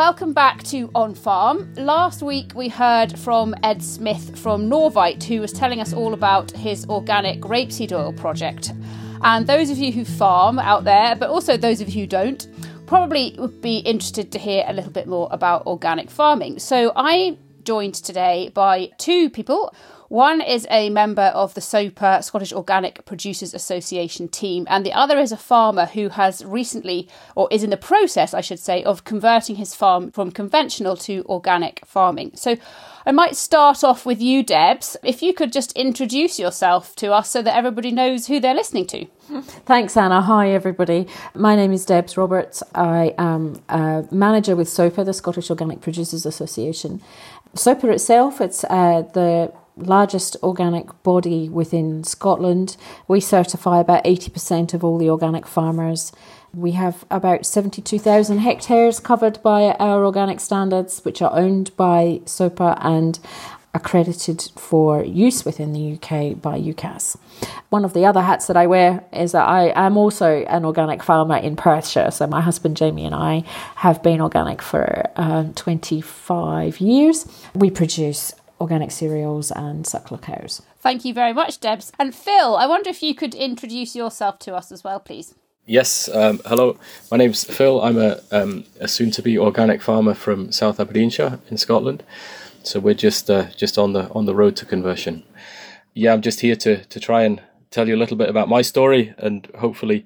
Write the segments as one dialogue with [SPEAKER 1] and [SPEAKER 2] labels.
[SPEAKER 1] Welcome back to On Farm. Last week we heard from Ed Smith from Norvite, who was telling us all about his organic rapeseed oil project. And those of you who farm out there, but also those of you who don't, probably would be interested to hear a little bit more about organic farming. So I joined today by two people. One is a member of the SOPA, Scottish Organic Producers Association team, and the other is a farmer who has recently, or is in the process, I should say, of converting his farm from conventional to organic farming. So I might start off with you, Debs. If you could just introduce yourself to us so that everybody knows who they're listening to.
[SPEAKER 2] Thanks, Anna. Hi, everybody. My name is Debs Roberts. I am a manager with SOPA, the Scottish Organic Producers Association. SOPA itself, it's uh, the largest organic body within Scotland. We certify about 80% of all the organic farmers. We have about 72,000 hectares covered by our organic standards, which are owned by SOPA and accredited for use within the UK by UKAS. One of the other hats that I wear is that I am also an organic farmer in Perthshire. So my husband Jamie and I have been organic for um, 25 years. We produce organic cereals and suckler cows.
[SPEAKER 1] Thank you very much, Debs. And Phil, I wonder if you could introduce yourself to us as well, please.
[SPEAKER 3] Yes, um, hello. My name's Phil. I'm a, um, a soon-to-be organic farmer from South Aberdeenshire in Scotland. So we're just uh, just on the on the road to conversion. Yeah, I'm just here to to try and tell you a little bit about my story and hopefully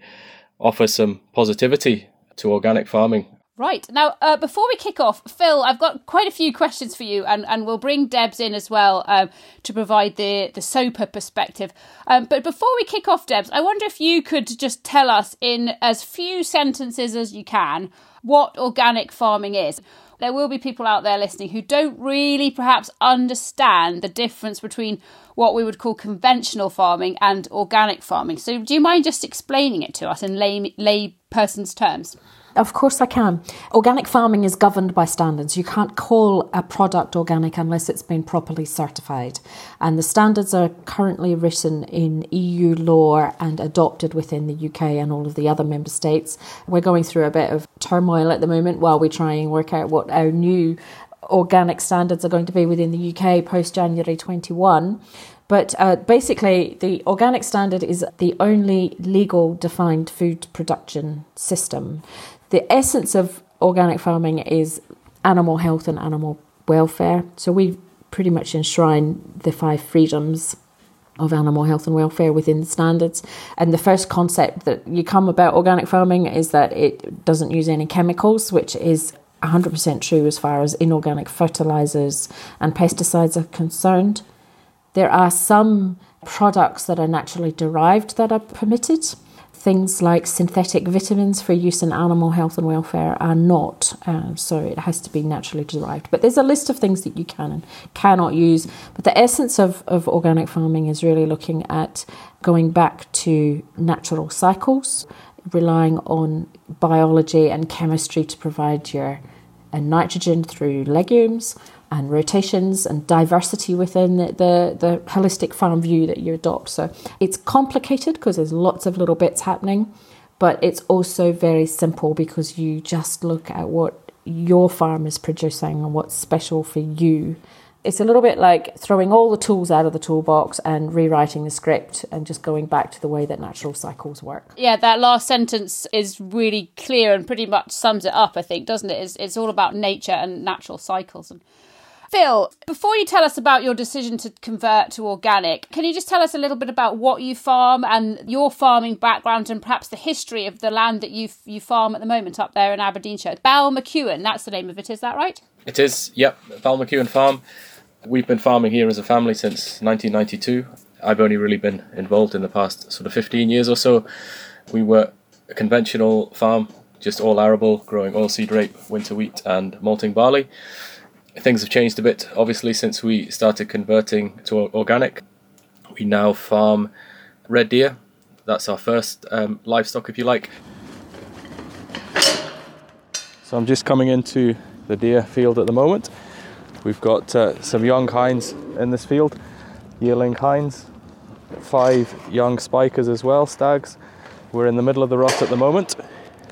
[SPEAKER 3] offer some positivity to organic farming
[SPEAKER 1] Right. Now, uh, before we kick off, Phil, I've got quite a few questions for you, and, and we'll bring Debs in as well um, to provide the, the SOPA perspective. Um, but before we kick off, Debs, I wonder if you could just tell us in as few sentences as you can what organic farming is. There will be people out there listening who don't really perhaps understand the difference between what we would call conventional farming and organic farming. So, do you mind just explaining it to us in lay, lay person's terms?
[SPEAKER 2] Of course, I can. Organic farming is governed by standards. You can't call a product organic unless it's been properly certified. And the standards are currently written in EU law and adopted within the UK and all of the other member states. We're going through a bit of turmoil at the moment while we try and work out what our new organic standards are going to be within the UK post January 21. But uh, basically, the organic standard is the only legal defined food production system the essence of organic farming is animal health and animal welfare. So we pretty much enshrine the five freedoms of animal health and welfare within the standards. And the first concept that you come about organic farming is that it doesn't use any chemicals, which is 100% true as far as inorganic fertilizers and pesticides are concerned. There are some products that are naturally derived that are permitted. Things like synthetic vitamins for use in animal health and welfare are not, uh, so it has to be naturally derived. But there's a list of things that you can and cannot use. But the essence of, of organic farming is really looking at going back to natural cycles, relying on biology and chemistry to provide your uh, nitrogen through legumes and rotations and diversity within the, the, the, holistic farm view that you adopt. So it's complicated because there's lots of little bits happening, but it's also very simple because you just look at what your farm is producing and what's special for you. It's a little bit like throwing all the tools out of the toolbox and rewriting the script and just going back to the way that natural cycles work.
[SPEAKER 1] Yeah, that last sentence is really clear and pretty much sums it up, I think, doesn't it? It's, it's all about nature and natural cycles. And Phil, before you tell us about your decision to convert to organic, can you just tell us a little bit about what you farm and your farming background and perhaps the history of the land that you you farm at the moment up there in Aberdeenshire? Balmakewan, that's the name of it, is that right?
[SPEAKER 3] It is, yep, Balmakewan Farm. We've been farming here as a family since 1992. I've only really been involved in the past sort of 15 years or so. We were a conventional farm, just all arable, growing oilseed rape, winter wheat, and malting barley things have changed a bit, obviously, since we started converting to organic. We now farm red deer. That's our first um, livestock, if you like. So I'm just coming into the deer field at the moment. We've got uh, some young hinds in this field, yearling hinds, five young spikers as well, stags. We're in the middle of the rut at the moment.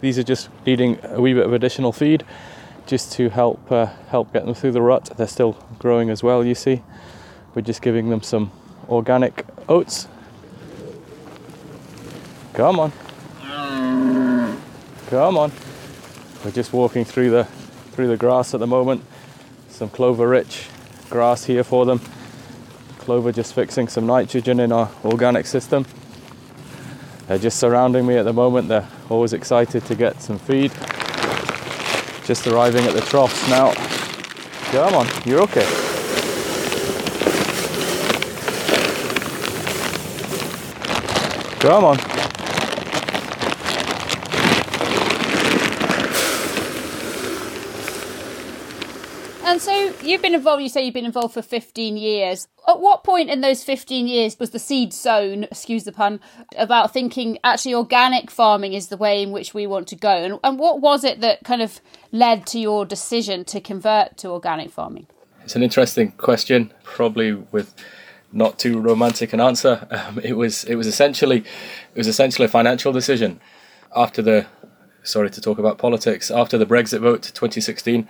[SPEAKER 3] These are just needing a wee bit of additional feed just to help uh, help get them through the rut. They're still growing as well, you see. We're just giving them some organic oats. Come on. Come on. We're just walking through the through the grass at the moment. Some clover rich grass here for them. Clover just fixing some nitrogen in our organic system. They're just surrounding me at the moment. They're always excited to get some feed. Just arriving at the troughs now. Come on, you're okay. Come on.
[SPEAKER 1] And so you've been involved, you say you've been involved for 15 years. At what point in those 15 years was the seed sown, excuse the pun, about thinking actually organic farming is the way in which we want to go? And, and what was it that kind of led to your decision to convert to organic farming?
[SPEAKER 3] It's an interesting question, probably with not too romantic an answer. Um, it was it was essentially it was essentially a financial decision. After the sorry to talk about politics, after the Brexit vote 2016,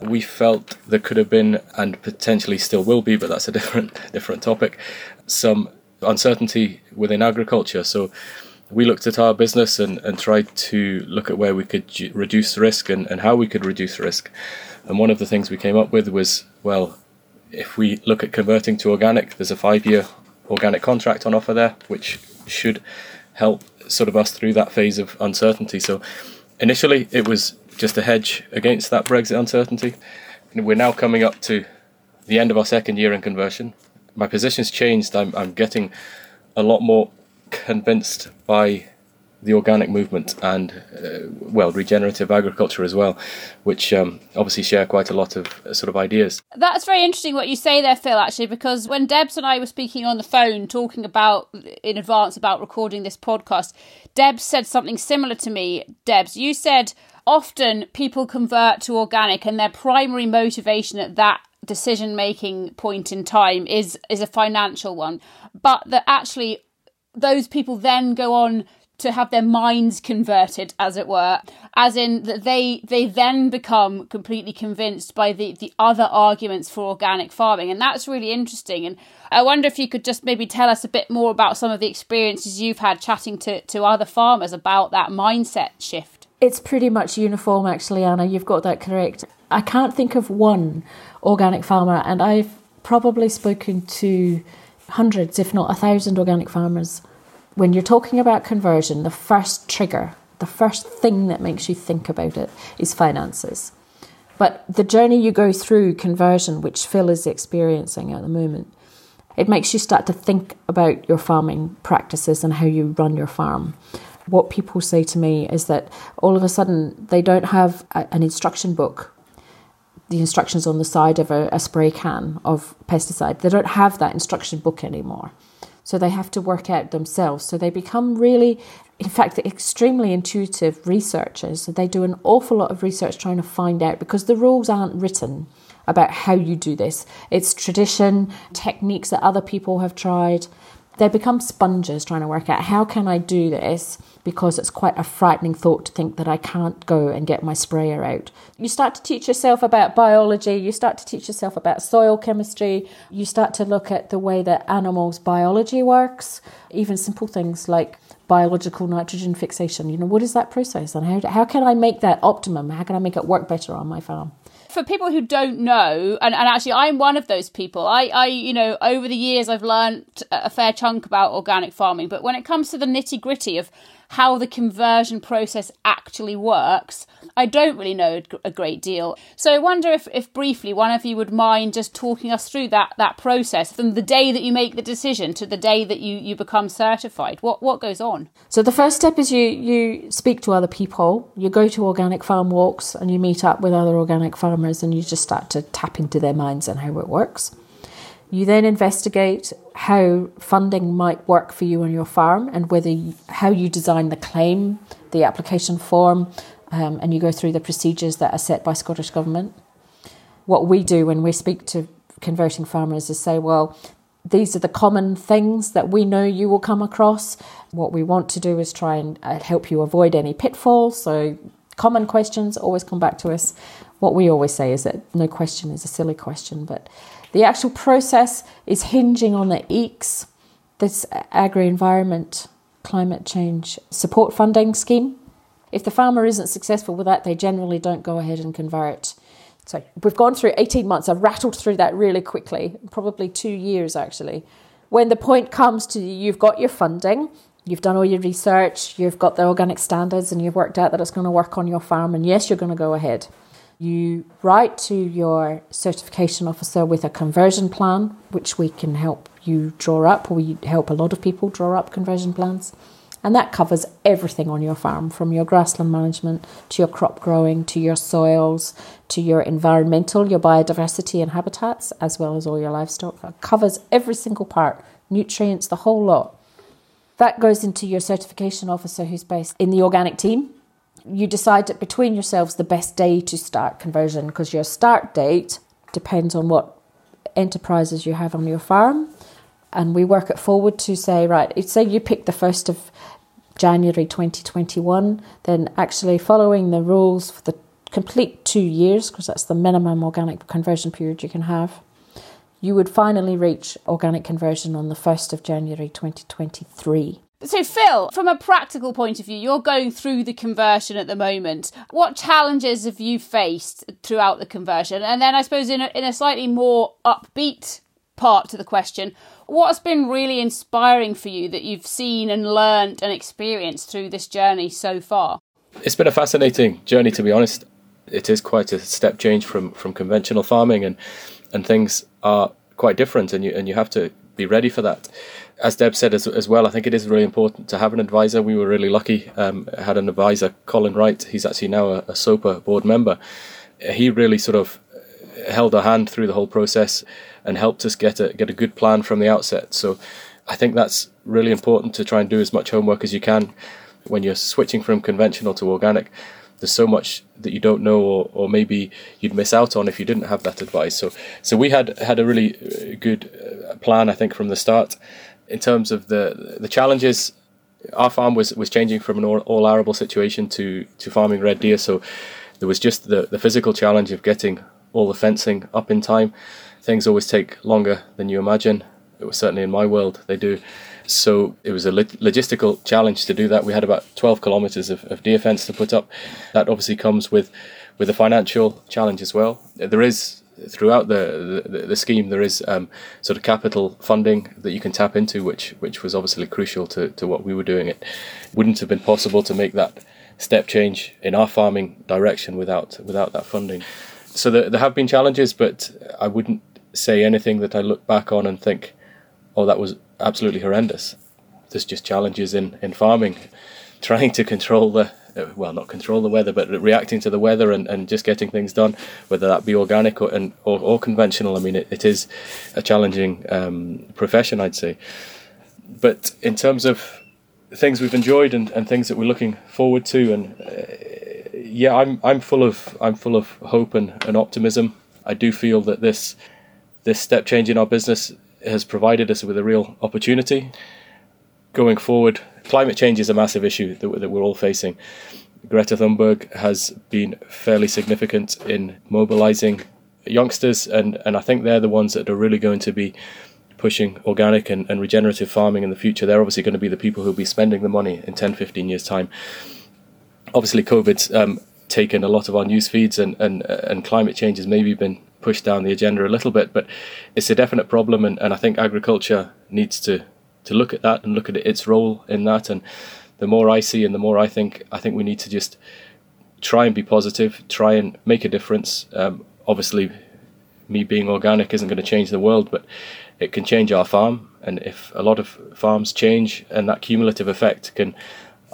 [SPEAKER 3] we felt there could have been and potentially still will be, but that's a different different topic. Some uncertainty within agriculture. So we looked at our business and, and tried to look at where we could g- reduce risk and, and how we could reduce risk. And one of the things we came up with was well, if we look at converting to organic, there's a five year organic contract on offer there, which should help sort of us through that phase of uncertainty. So initially, it was just a hedge against that Brexit uncertainty. We're now coming up to the end of our second year in conversion. My position's changed. I'm, I'm getting a lot more convinced by the organic movement and, uh, well, regenerative agriculture as well, which um, obviously share quite a lot of uh, sort of ideas.
[SPEAKER 1] That's very interesting what you say there, Phil, actually, because when Debs and I were speaking on the phone talking about in advance about recording this podcast, Debs said something similar to me. Debs, you said often people convert to organic and their primary motivation at that decision making point in time is is a financial one but that actually those people then go on to have their minds converted as it were as in that they they then become completely convinced by the the other arguments for organic farming and that's really interesting and i wonder if you could just maybe tell us a bit more about some of the experiences you've had chatting to to other farmers about that mindset shift
[SPEAKER 2] it's pretty much uniform, actually, Anna. You've got that correct. I can't think of one organic farmer, and I've probably spoken to hundreds, if not a thousand, organic farmers. When you're talking about conversion, the first trigger, the first thing that makes you think about it is finances. But the journey you go through conversion, which Phil is experiencing at the moment, it makes you start to think about your farming practices and how you run your farm. What people say to me is that all of a sudden they don't have a, an instruction book. The instructions on the side of a, a, spray can of pesticide. They don't have that instruction book anymore so they have to work out themselves. So they become really in fact extremely intuitive researchers. So they do an awful lot of research trying to find out because the rules aren't written about how you do this. It's tradition techniques that other people have tried they become sponges trying to work out how can I do this because it's quite a frightening thought to think that I can't go and get my sprayer out. You start to teach yourself about biology, you start to teach yourself about soil chemistry, you start to look at the way that animals' biology works, even simple things like biological nitrogen fixation. You know, what is that process and how, how can I make that optimum? How can I make it work better on my farm?
[SPEAKER 1] For people who don't know, and, and actually I'm one of those people, I, I, you know, over the years I've learned a fair chunk about organic farming, but when it comes to the nitty gritty of how the conversion process actually works, I don't really know a great deal. So I wonder if, if briefly one of you would mind just talking us through that, that process from the day that you make the decision to the day that you, you become certified. What what goes on?
[SPEAKER 2] So the first step is you you speak to other people. You go to organic farm walks and you meet up with other organic farmers and you just start to tap into their minds and how it works. You then investigate how funding might work for you on your farm and whether you, how you design the claim, the application form, um, and you go through the procedures that are set by Scottish Government. What we do when we speak to converting farmers is say, well, these are the common things that we know you will come across. What we want to do is try and uh, help you avoid any pitfalls. So, common questions always come back to us. What we always say is that no question is a silly question, but the actual process is hinging on the EECS, this agri environment climate change support funding scheme. If the farmer isn't successful with that, they generally don't go ahead and convert. So we've gone through 18 months. I've rattled through that really quickly, probably two years actually. When the point comes to you've got your funding, you've done all your research, you've got the organic standards, and you've worked out that it's going to work on your farm, and yes, you're going to go ahead. You write to your certification officer with a conversion plan, which we can help you draw up. We help a lot of people draw up conversion plans. And that covers everything on your farm from your grassland management to your crop growing to your soils to your environmental, your biodiversity and habitats, as well as all your livestock. It covers every single part, nutrients, the whole lot. That goes into your certification officer who's based in the organic team you decide between yourselves the best day to start conversion because your start date depends on what enterprises you have on your farm. And we work it forward to say, right, say you pick the 1st of January 2021, then actually following the rules for the complete two years, because that's the minimum organic conversion period you can have, you would finally reach organic conversion on the 1st of January 2023.
[SPEAKER 1] So, Phil, from a practical point of view, you're going through the conversion at the moment. What challenges have you faced throughout the conversion? And then, I suppose, in a, in a slightly more upbeat part to the question, what's been really inspiring for you that you've seen and learned and experienced through this journey so far?
[SPEAKER 3] It's been a fascinating journey, to be honest. It is quite a step change from, from conventional farming, and and things are quite different, and you and you have to be ready for that as Deb said as, as well, I think it is really important to have an advisor. We were really lucky. Um, had an advisor, Colin Wright. He's actually now a, a SOPA board member. He really sort of held our hand through the whole process and helped us get a get a good plan from the outset. So I think that's really important to try and do as much homework as you can when you're switching from conventional to organic. There's so much that you don't know, or, or maybe you'd miss out on if you didn't have that advice. So, so we had had a really uh, good uh, plan, I think, from the start in terms of the the challenges, our farm was was changing from an all, all arable situation to to farming red deer. So there was just the the physical challenge of getting all the fencing up in time. Things always take longer than you imagine. It was certainly in my world they do. So it was a logistical challenge to do that. We had about 12 kilometers of, of deer fence to put up. That obviously comes with with a financial challenge as well. There is throughout the, the, the scheme there is um, sort of capital funding that you can tap into, which which was obviously crucial to, to what we were doing. It wouldn't have been possible to make that step change in our farming direction without without that funding. So there, there have been challenges, but I wouldn't say anything that I look back on and think, oh, that was absolutely horrendous. There's just challenges in, in farming, trying to control the uh, well, not control the weather, but reacting to the weather and, and just getting things done, whether that be organic or and, or, or conventional. I mean, it, it is a challenging um, profession, I'd say. But in terms of things we've enjoyed and, and things that we're looking forward to, and uh, yeah, I'm I'm full of I'm full of hope and, and optimism. I do feel that this this step change in our business has provided us with a real opportunity going forward climate change is a massive issue that, that we're all facing. Greta Thunberg has been fairly significant in mobilizing youngsters, and, and I think they're the ones that are really going to be pushing organic and, and regenerative farming in the future. They're obviously going to be the people who'll be spending the money in 10, 15 years' time. Obviously, COVID's um, taken a lot of our news feeds, and, and, and climate change has maybe been pushed down the agenda a little bit. But it's a definite problem, and, and I think agriculture needs to, to look at that and look at its role in that. And the more I see and the more I think, I think we need to just try and be positive, try and make a difference. Um, obviously, me being organic isn't going to change the world, but it can change our farm. And if a lot of farms change, and that cumulative effect can,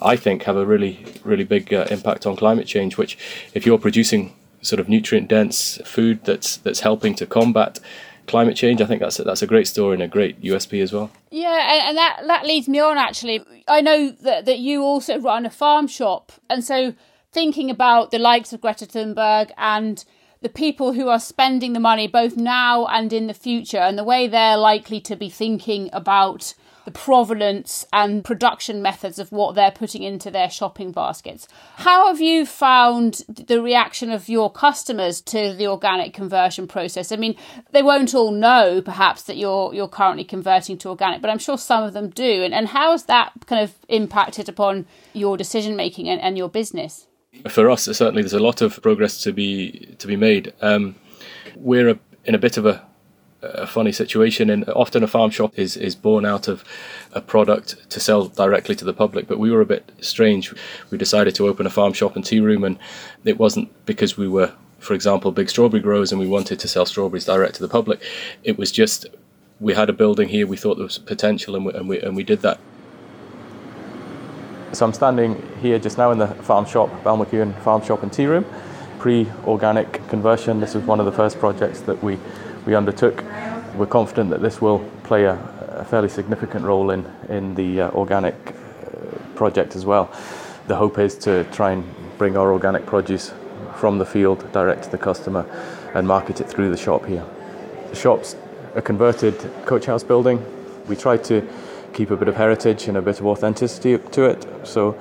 [SPEAKER 3] I think, have a really, really big uh, impact on climate change. Which, if you're producing sort of nutrient dense food that's that's helping to combat climate change, I think that's a, that's a great story and a great USP as well.
[SPEAKER 1] Yeah, and, and that that leads me on. Actually, I know that that you also run a farm shop, and so thinking about the likes of Greta Thunberg and the people who are spending the money both now and in the future and the way they're likely to be thinking about the provenance and production methods of what they're putting into their shopping baskets. How have you found the reaction of your customers to the organic conversion process? I mean, they won't all know perhaps that you're you're currently converting to organic, but I'm sure some of them do. And, and how has that kind of impacted upon your decision making and, and your business?
[SPEAKER 3] for us, certainly, there's a lot of progress to be to be made. Um, we're a, in a bit of a, a, funny situation, and often a farm shop is is born out of a product to sell directly to the public. But we were a bit strange. We decided to open a farm shop and tea room, and it wasn't because we were, for example, big strawberry growers and we wanted to sell strawberries direct to the public. It was just we had a building here. We thought there was potential, and we, and we, and we did that. So I'm standing here just now in the farm shop, Balmakewan Farm Shop and Tea Room. Pre-organic conversion, this was one of the first projects that we, we undertook. We're confident that this will play a, a fairly significant role in, in the uh, organic uh, project as well. The hope is to try and bring our organic produce from the field direct to the customer and market it through the shop here. The shop's a converted coach house building. We try to keep a bit of heritage and a bit of authenticity to it. So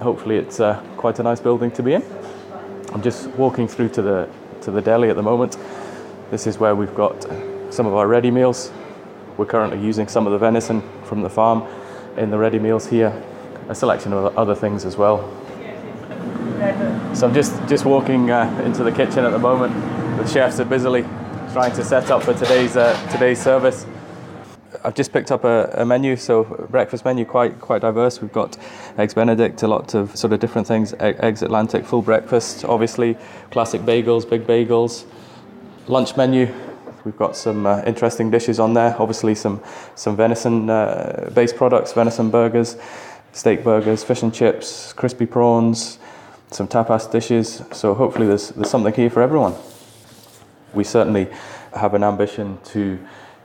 [SPEAKER 3] hopefully it's uh, quite a nice building to be in. I'm just walking through to the to the deli at the moment. This is where we've got some of our ready meals. We're currently using some of the venison from the farm in the ready meals here. A selection of other things as well. So I'm just just walking uh, into the kitchen at the moment. The chefs are busily trying to set up for today's uh, today's service. I've just picked up a, a, menu, so breakfast menu quite quite diverse. We've got eggs Benedict, a lot of sort of different things. Eggs Atlantic, full breakfast, obviously, classic bagels, big bagels. Lunch menu, we've got some uh, interesting dishes on there. Obviously, some some venison uh, products, venison burgers, steak burgers, fish and chips, crispy prawns, some tapas dishes. So hopefully, there's there's something here for everyone. We certainly have an ambition to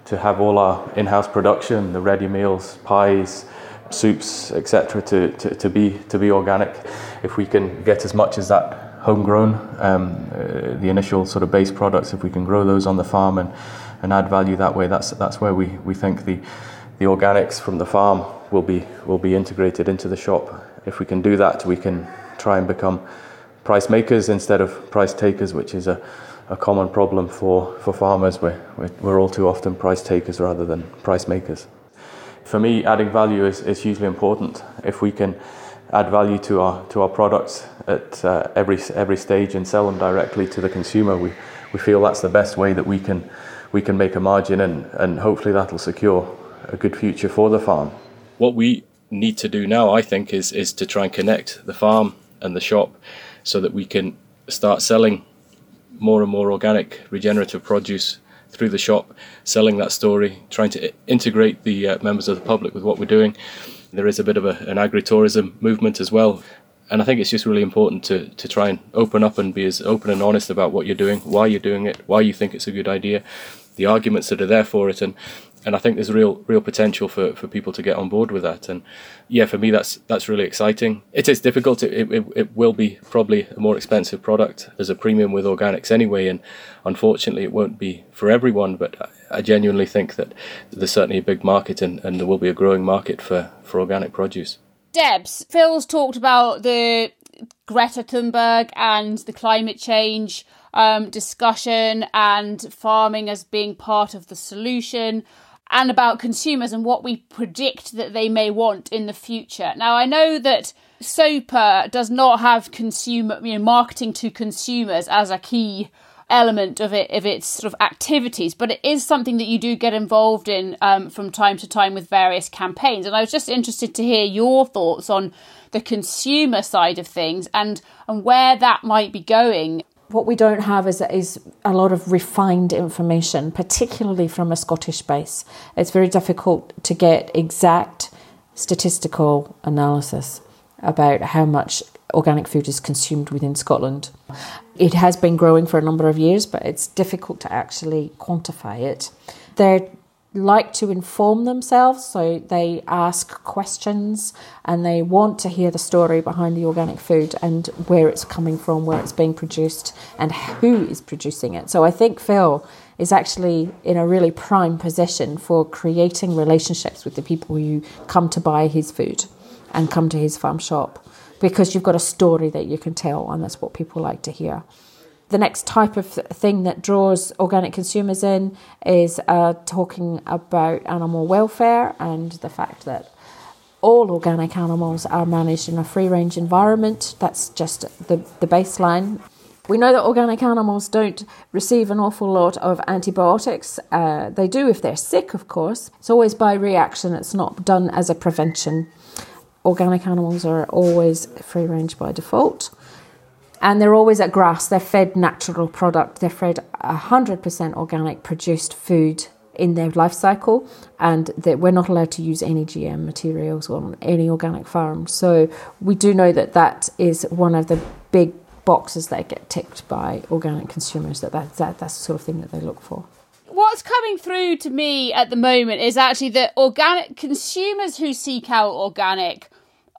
[SPEAKER 3] to have all our in-house production, the ready meals, pies, soups, etc., to, to, to be to be organic. If we can get as much as that homegrown, um, uh, the initial sort of base products, if we can grow those on the farm and, and add value that way, that's that's where we, we think the the organics from the farm will be will be integrated into the shop. If we can do that, we can try and become price makers instead of price takers, which is a a common problem for, for farmers. We're, we're all too often price takers rather than price makers. For me, adding value is, is hugely important. If we can add value to our to our products at uh, every every stage and sell them directly to the consumer, we, we feel that's the best way that we can we can make a margin and, and hopefully that'll secure a good future for the farm. What we need to do now, I think, is is to try and connect the farm and the shop so that we can start selling more and more organic, regenerative produce through the shop, selling that story, trying to integrate the uh, members of the public with what we're doing. There is a bit of a, an agritourism movement as well. And I think it's just really important to, to try and open up and be as open and honest about what you're doing, why you're doing it, why you think it's a good idea, the arguments that are there for it, and and I think there's real real potential for, for people to get on board with that. And yeah, for me, that's that's really exciting. It is difficult. It, it, it will be probably a more expensive product. There's a premium with organics anyway, and unfortunately, it won't be for everyone. But I genuinely think that there's certainly a big market, and, and there will be a growing market for, for organic produce.
[SPEAKER 1] Debs, Phil's talked about the Greta Thunberg and the climate change um, discussion and farming as being part of the solution and about consumers and what we predict that they may want in the future. Now, I know that SOPA does not have consumer, you know, marketing to consumers as a key element of it of its sort of activities, but it is something that you do get involved in um, from time to time with various campaigns. And I was just interested to hear your thoughts on the consumer side of things and and where that might be going
[SPEAKER 2] what we don't have is, is a lot of refined information, particularly from a Scottish base. It's very difficult to get exact statistical analysis about how much organic food is consumed within Scotland. It has been growing for a number of years, but it's difficult to actually quantify it. There like to inform themselves, so they ask questions and they want to hear the story behind the organic food and where it's coming from, where it's being produced, and who is producing it. So I think Phil is actually in a really prime position for creating relationships with the people who come to buy his food and come to his farm shop because you've got a story that you can tell, and that's what people like to hear the next type of thing that draws organic consumers in is uh, talking about animal welfare and the fact that all organic animals are managed in a free range environment. That's just the, the baseline. We know that organic animals don't receive an awful lot of antibiotics. Uh, they do if they're sick, of course. It's always by reaction, it's not done as a prevention. Organic animals are always free range by default and they're always at grass. They're fed natural product. They're fed 100% organic produced food in their life cycle, and that we're not allowed to use any GM materials on any organic farm. So we do know that that is one of the big boxes that get ticked by organic consumers. That, that, that that's the sort of thing that they look for.
[SPEAKER 1] What's coming through to me at the moment is actually that organic consumers who seek out organic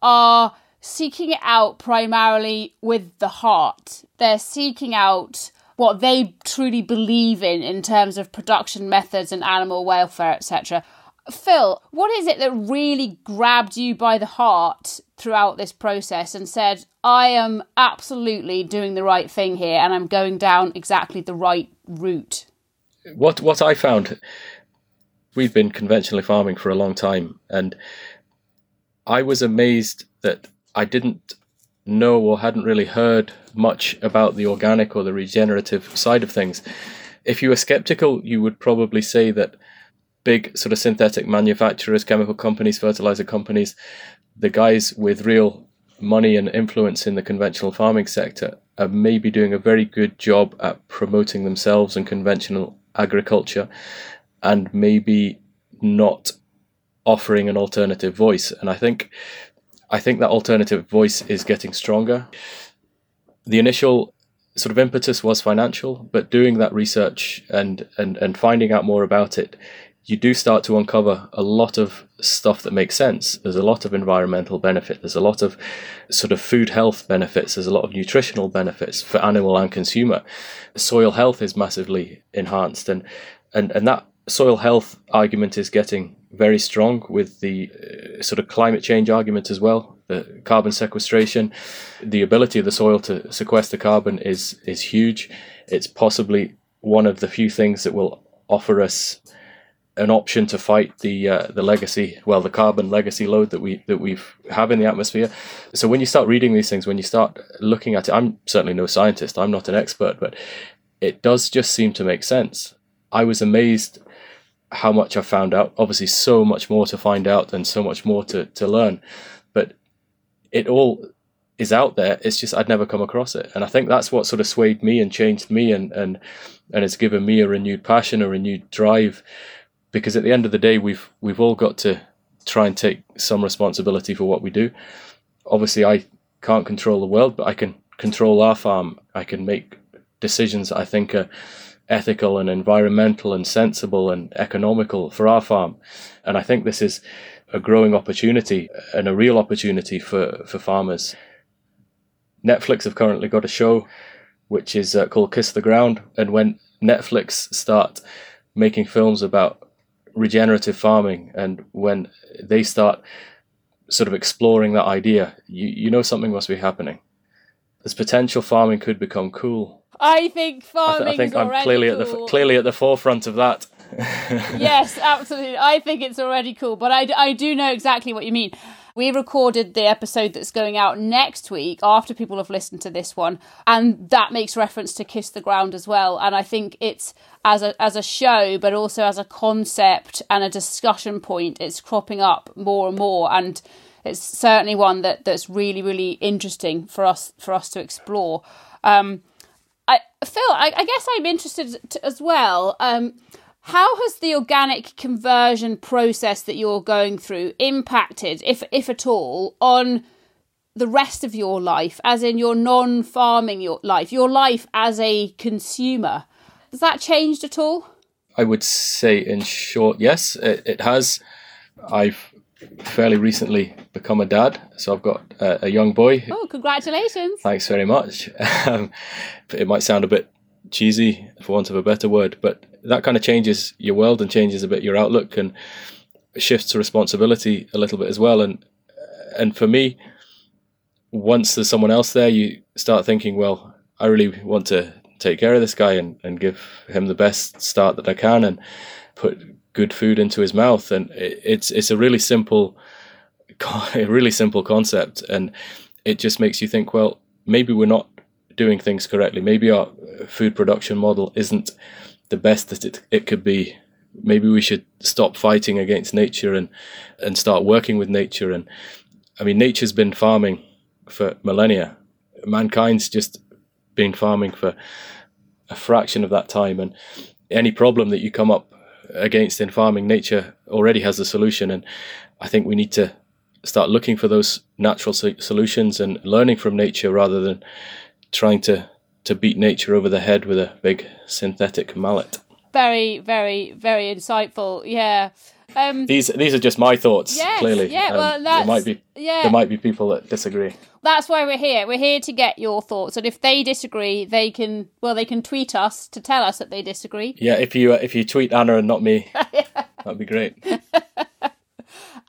[SPEAKER 1] are seeking it out primarily with the heart. They're seeking out what they truly believe in in terms of production methods and animal welfare, etc. Phil, what is it that really grabbed you by the heart throughout this process and said, I am absolutely doing the right thing here and I'm going down exactly the right route?
[SPEAKER 3] What what I found we've been conventionally farming for a long time and I was amazed that I didn't know or hadn't really heard much about the organic or the regenerative side of things. If you were skeptical, you would probably say that big sort of synthetic manufacturers, chemical companies, fertilizer companies, the guys with real money and influence in the conventional farming sector are maybe doing a very good job at promoting themselves and conventional agriculture and maybe not offering an alternative voice. And I think I think that alternative voice is getting stronger. The initial sort of impetus was financial, but doing that research and, and, and finding out more about it, you do start to uncover a lot of stuff that makes sense. There's a lot of environmental benefit. There's a lot of sort of food health benefits. There's a lot of nutritional benefits for animal and consumer. Soil health is massively enhanced, and and and that soil health argument is getting very strong with the uh, sort of climate change argument as well. The carbon sequestration, the ability of the soil to sequester carbon is is huge. It's possibly one of the few things that will offer us an option to fight the uh, the legacy, well, the carbon legacy load that we that we have in the atmosphere. So when you start reading these things, when you start looking at it, I'm certainly no scientist, I'm not an expert, but it does just seem to make sense. I was amazed how much I found out. Obviously, so much more to find out and so much more to, to learn. But it all is out there. It's just I'd never come across it. And I think that's what sort of swayed me and changed me and, and, and it's given me a renewed passion, a renewed drive. Because at the end of the day, we've we've all got to try and take some responsibility for what we do. Obviously, I can't control the world, but I can control our farm. I can make decisions I think are ethical and environmental and sensible and economical for our farm. And I think this is a growing opportunity and a real opportunity for, for farmers. Netflix have currently got a show which is uh, called Kiss the Ground. And when Netflix start making films about regenerative farming and when they start sort of exploring that idea, you, you know something must be happening. This potential farming could become cool
[SPEAKER 1] I think farming. I, th- I think I'm
[SPEAKER 3] clearly
[SPEAKER 1] cool.
[SPEAKER 3] at the clearly at the forefront of that.
[SPEAKER 1] yes, absolutely. I think it's already cool, but I, I do know exactly what you mean. We recorded the episode that's going out next week after people have listened to this one, and that makes reference to Kiss the Ground as well. And I think it's as a as a show, but also as a concept and a discussion point, it's cropping up more and more, and it's certainly one that that's really really interesting for us for us to explore. Um, Phil, I, I guess I'm interested to, as well. Um, how has the organic conversion process that you're going through impacted, if if at all, on the rest of your life, as in your non-farming your life, your life as a consumer? Has that changed at all?
[SPEAKER 3] I would say, in short, yes, it, it has. I've fairly recently become a dad, so I've got a, a young boy.
[SPEAKER 1] Oh, congratulations!
[SPEAKER 3] Thanks very much. Um, it might sound a bit cheesy, for want of a better word, but that kind of changes your world and changes a bit your outlook and shifts responsibility a little bit as well. And and for me, once there's someone else there, you start thinking, well, I really want to take care of this guy and, and give him the best start that I can and put good food into his mouth. And it's it's a really simple, a really simple concept, and it just makes you think, well, maybe we're not doing things correctly. Maybe our food production model isn't the best that it, it could be. Maybe we should stop fighting against nature and, and start working with nature. And I mean, nature's been farming for millennia. Mankind's just been farming for a fraction of that time. And any problem that you come up against in farming, nature already has a solution. And I think we need to start looking for those natural solutions and learning from nature rather than trying to to beat nature over the head with a big synthetic mallet.
[SPEAKER 1] Very, very, very insightful. Yeah.
[SPEAKER 3] Um, these these are just my thoughts.
[SPEAKER 1] Yes,
[SPEAKER 3] clearly,
[SPEAKER 1] yeah. Um, well, there
[SPEAKER 3] might be
[SPEAKER 1] yeah.
[SPEAKER 3] there might be people that disagree.
[SPEAKER 1] That's why we're here. We're here to get your thoughts, and if they disagree, they can well they can tweet us to tell us that they disagree.
[SPEAKER 3] Yeah, if you uh, if you tweet Anna and not me, that'd be great.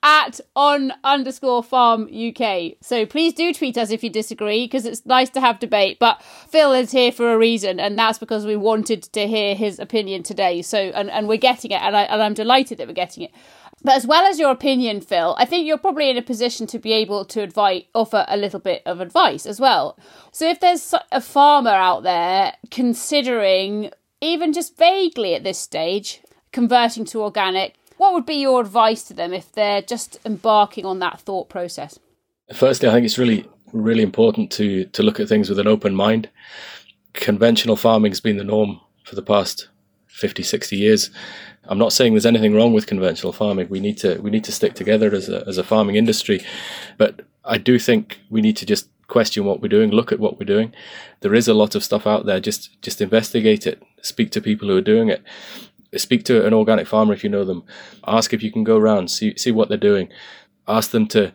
[SPEAKER 1] at on underscore farm UK. So please do tweet us if you disagree because it's nice to have debate. But Phil is here for a reason, and that's because we wanted to hear his opinion today. So and, and we're getting it, and, I, and I'm delighted that we're getting it. But as well as your opinion, Phil, I think you're probably in a position to be able to advise, offer a little bit of advice as well. So if there's a farmer out there considering, even just vaguely at this stage, converting to organic, what would be your advice to them if they're just embarking on that thought process?
[SPEAKER 3] Firstly, I think it's really, really important to to look at things with an open mind. Conventional farming has been the norm for the past 50, 60 years. I'm not saying there's anything wrong with conventional farming. We need to we need to stick together as a as a farming industry, but I do think we need to just question what we're doing, look at what we're doing. There is a lot of stuff out there. Just just investigate it. Speak to people who are doing it speak to an organic farmer if you know them. Ask if you can go around, see see what they're doing. Ask them to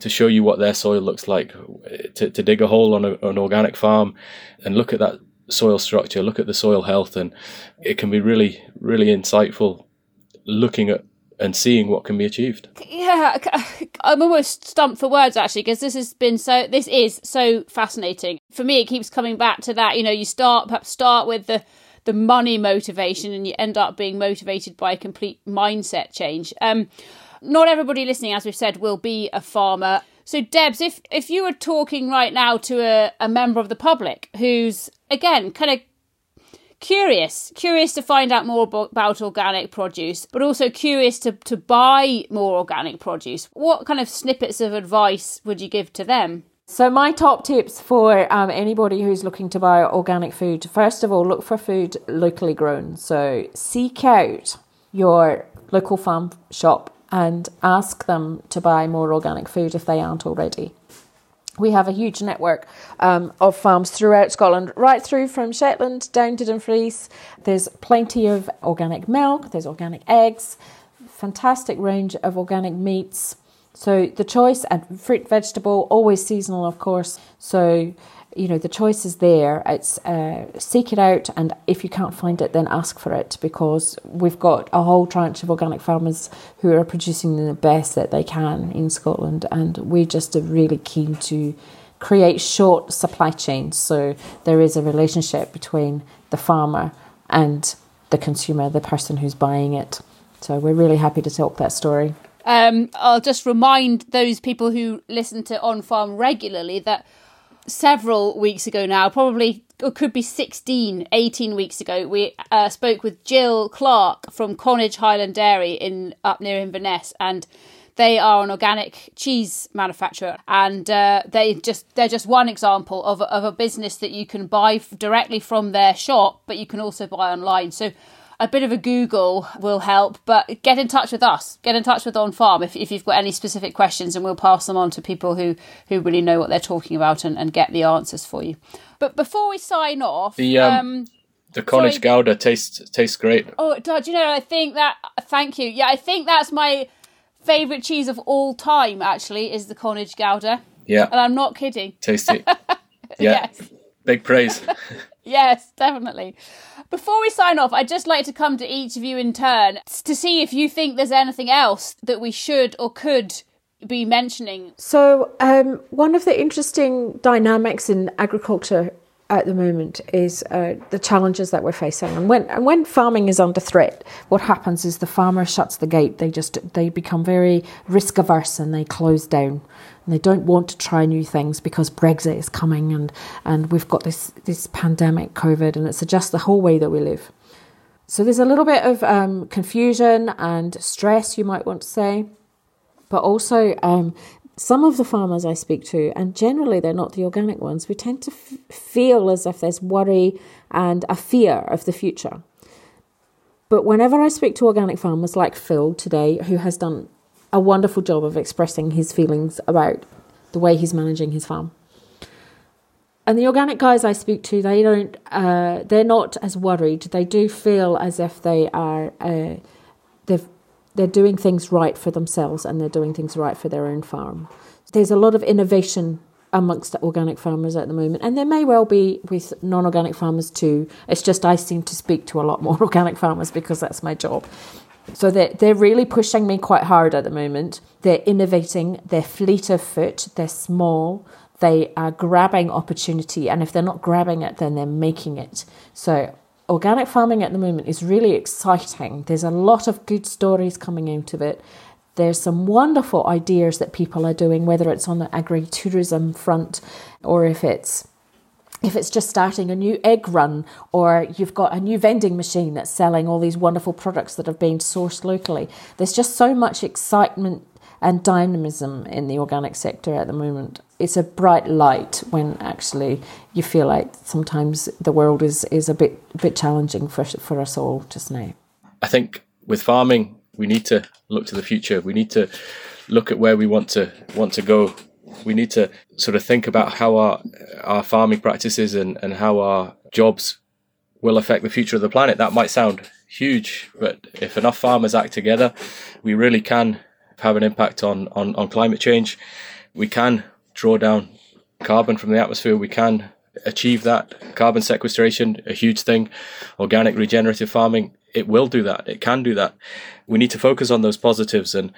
[SPEAKER 3] to show you what their soil looks like. To, to dig a hole on a, an organic farm and look at that soil structure, look at the soil health, and it can be really really insightful looking at and seeing what can be achieved.
[SPEAKER 1] Yeah, I'm almost stumped for words actually because this has been so. This is so fascinating for me. It keeps coming back to that. You know, you start perhaps start with the the money motivation and you end up being motivated by a complete mindset change. Um, not everybody listening, as we've said, will be a farmer. So, Debs, if if you were talking right now to a, a member of the public who's again kind of curious, curious to find out more about organic produce, but also curious to, to buy more organic produce, what kind of snippets of advice would you give to them?
[SPEAKER 2] So, my top tips for um, anybody who's looking to buy organic food first of all, look for food locally grown. So, seek out your local farm shop and ask them to buy more organic food if they aren't already. We have a huge network um, of farms throughout Scotland, right through from Shetland down to Dumfries. There's plenty of organic milk, there's organic eggs, fantastic range of organic meats so the choice and fruit, vegetable, always seasonal, of course. So you know the choice is there. It's uh, seek it out, and if you can't find it, then ask for it because we've got a whole tranche of organic farmers who are producing the best that they can in Scotland, and we're just really keen to create short supply chains. So there is a relationship between the farmer and the consumer, the person who's buying it. So we're really happy to talk that story.
[SPEAKER 1] Um, I'll just remind those people who listen to On Farm regularly that several weeks ago now, probably could be 16, 18 weeks ago, we uh, spoke with Jill Clark from Connage Highland Dairy in up near Inverness, and they are an organic cheese manufacturer, and uh, they just they're just one example of of a business that you can buy directly from their shop, but you can also buy online. So a bit of a Google will help, but get in touch with us. Get in touch with On Farm if, if you've got any specific questions, and we'll pass them on to people who, who really know what they're talking about and, and get the answers for you. But before we sign off,
[SPEAKER 3] the um, um the Connage sorry, Gouda tastes tastes great.
[SPEAKER 1] Oh, do you know? I think that. Thank you. Yeah, I think that's my favourite cheese of all time. Actually, is the Cornish Gouda.
[SPEAKER 3] Yeah,
[SPEAKER 1] and I'm not kidding.
[SPEAKER 3] Tasty. Yeah. yes. Big praise.
[SPEAKER 1] yes, definitely. Before we sign off, I'd just like to come to each of you in turn to see if you think there's anything else that we should or could be mentioning.
[SPEAKER 2] So, um, one of the interesting dynamics in agriculture at the moment is uh, the challenges that we're facing. And when and when farming is under threat, what happens is the farmer shuts the gate. They just they become very risk averse and they close down. And they don't want to try new things because Brexit is coming and, and we've got this this pandemic, COVID, and it's just the whole way that we live. So there's a little bit of um, confusion and stress, you might want to say, but also um, some of the farmers I speak to, and generally they're not the organic ones, we tend to f- feel as if there's worry and a fear of the future. But whenever I speak to organic farmers like Phil today, who has done a wonderful job of expressing his feelings about the way he's managing his farm. And the organic guys I speak to, they don't, uh, they're not as worried. They do feel as if they are, uh, they're doing things right for themselves and they're doing things right for their own farm. There's a lot of innovation amongst organic farmers at the moment, and there may well be with non organic farmers too. It's just I seem to speak to a lot more organic farmers because that's my job. So they're, they're really pushing me quite hard at the moment. They're innovating, they're fleet of foot, they're small, they are grabbing opportunity, and if they're not grabbing it, then they're making it. So organic farming at the moment is really exciting. There's a lot of good stories coming out of it. There's some wonderful ideas that people are doing, whether it's on the agri tourism front or if it's if it's just starting a new egg run or you've got a new vending machine that's selling all these wonderful products that have been sourced locally. There's just so much excitement and dynamism in the organic sector at the moment. It's a bright light when actually you feel like sometimes the world is, is a bit a bit challenging for for us all just now.
[SPEAKER 3] I think with farming we need to look to the future. We need to look at where we want to want to go. We need to sort of think about how our our farming practices and, and how our jobs will affect the future of the planet. That might sound huge, but if enough farmers act together, we really can have an impact on, on, on climate change. We can draw down carbon from the atmosphere. We can achieve that. Carbon sequestration, a huge thing. Organic regenerative farming, it will do that. It can do that. We need to focus on those positives and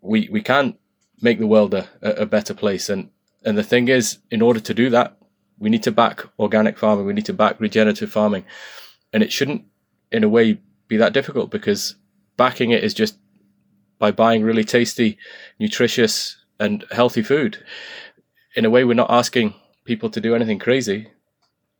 [SPEAKER 3] we, we can make the world a, a better place. And, and the thing is, in order to do that, we need to back organic farming. We need to back regenerative farming. And it shouldn't, in a way, be that difficult because backing it is just by buying really tasty, nutritious, and healthy food. In a way, we're not asking people to do anything crazy.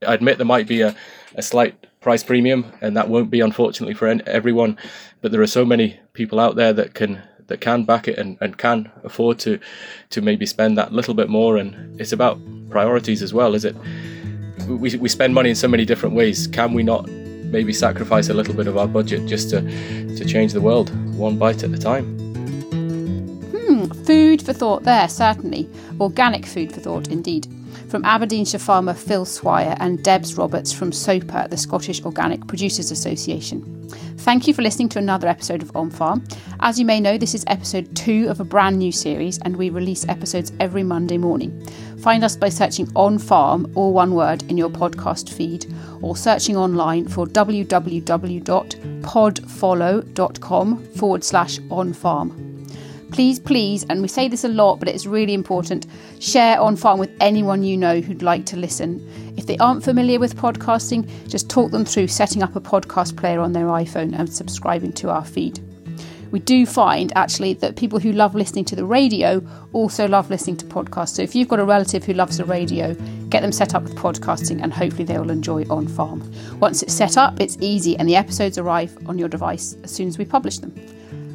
[SPEAKER 3] I admit there might be a, a slight price premium, and that won't be unfortunately for everyone. But there are so many people out there that can that can back it and, and can afford to to maybe spend that little bit more. And it's about priorities as well, is it? We, we spend money in so many different ways. Can we not maybe sacrifice a little bit of our budget just to to change the world one bite at a time.
[SPEAKER 1] Hmm, food for thought there, certainly. Organic food for thought, indeed. From Aberdeenshire farmer Phil Swire and Debs Roberts from SOPA, the Scottish Organic Producers Association. Thank you for listening to another episode of On Farm. As you may know, this is episode two of a brand new series, and we release episodes every Monday morning. Find us by searching On Farm, all one word, in your podcast feed, or searching online for www.podfollow.com forward slash on farm. Please, please, and we say this a lot, but it's really important, share On Farm with anyone you know who'd like to listen. If they aren't familiar with podcasting, just talk them through setting up a podcast player on their iPhone and subscribing to our feed. We do find actually that people who love listening to the radio also love listening to podcasts. So if you've got a relative who loves the radio, get them set up with podcasting and hopefully they will enjoy On Farm. Once it's set up, it's easy and the episodes arrive on your device as soon as we publish them.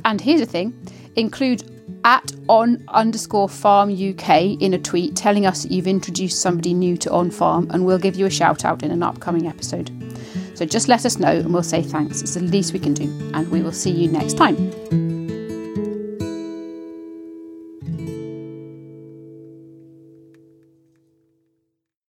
[SPEAKER 1] And here's the thing include at on underscore farm UK in a tweet telling us that you've introduced somebody new to On Farm, and we'll give you a shout out in an upcoming episode. So just let us know and we'll say thanks. It's the least we can do, and we will see you next time.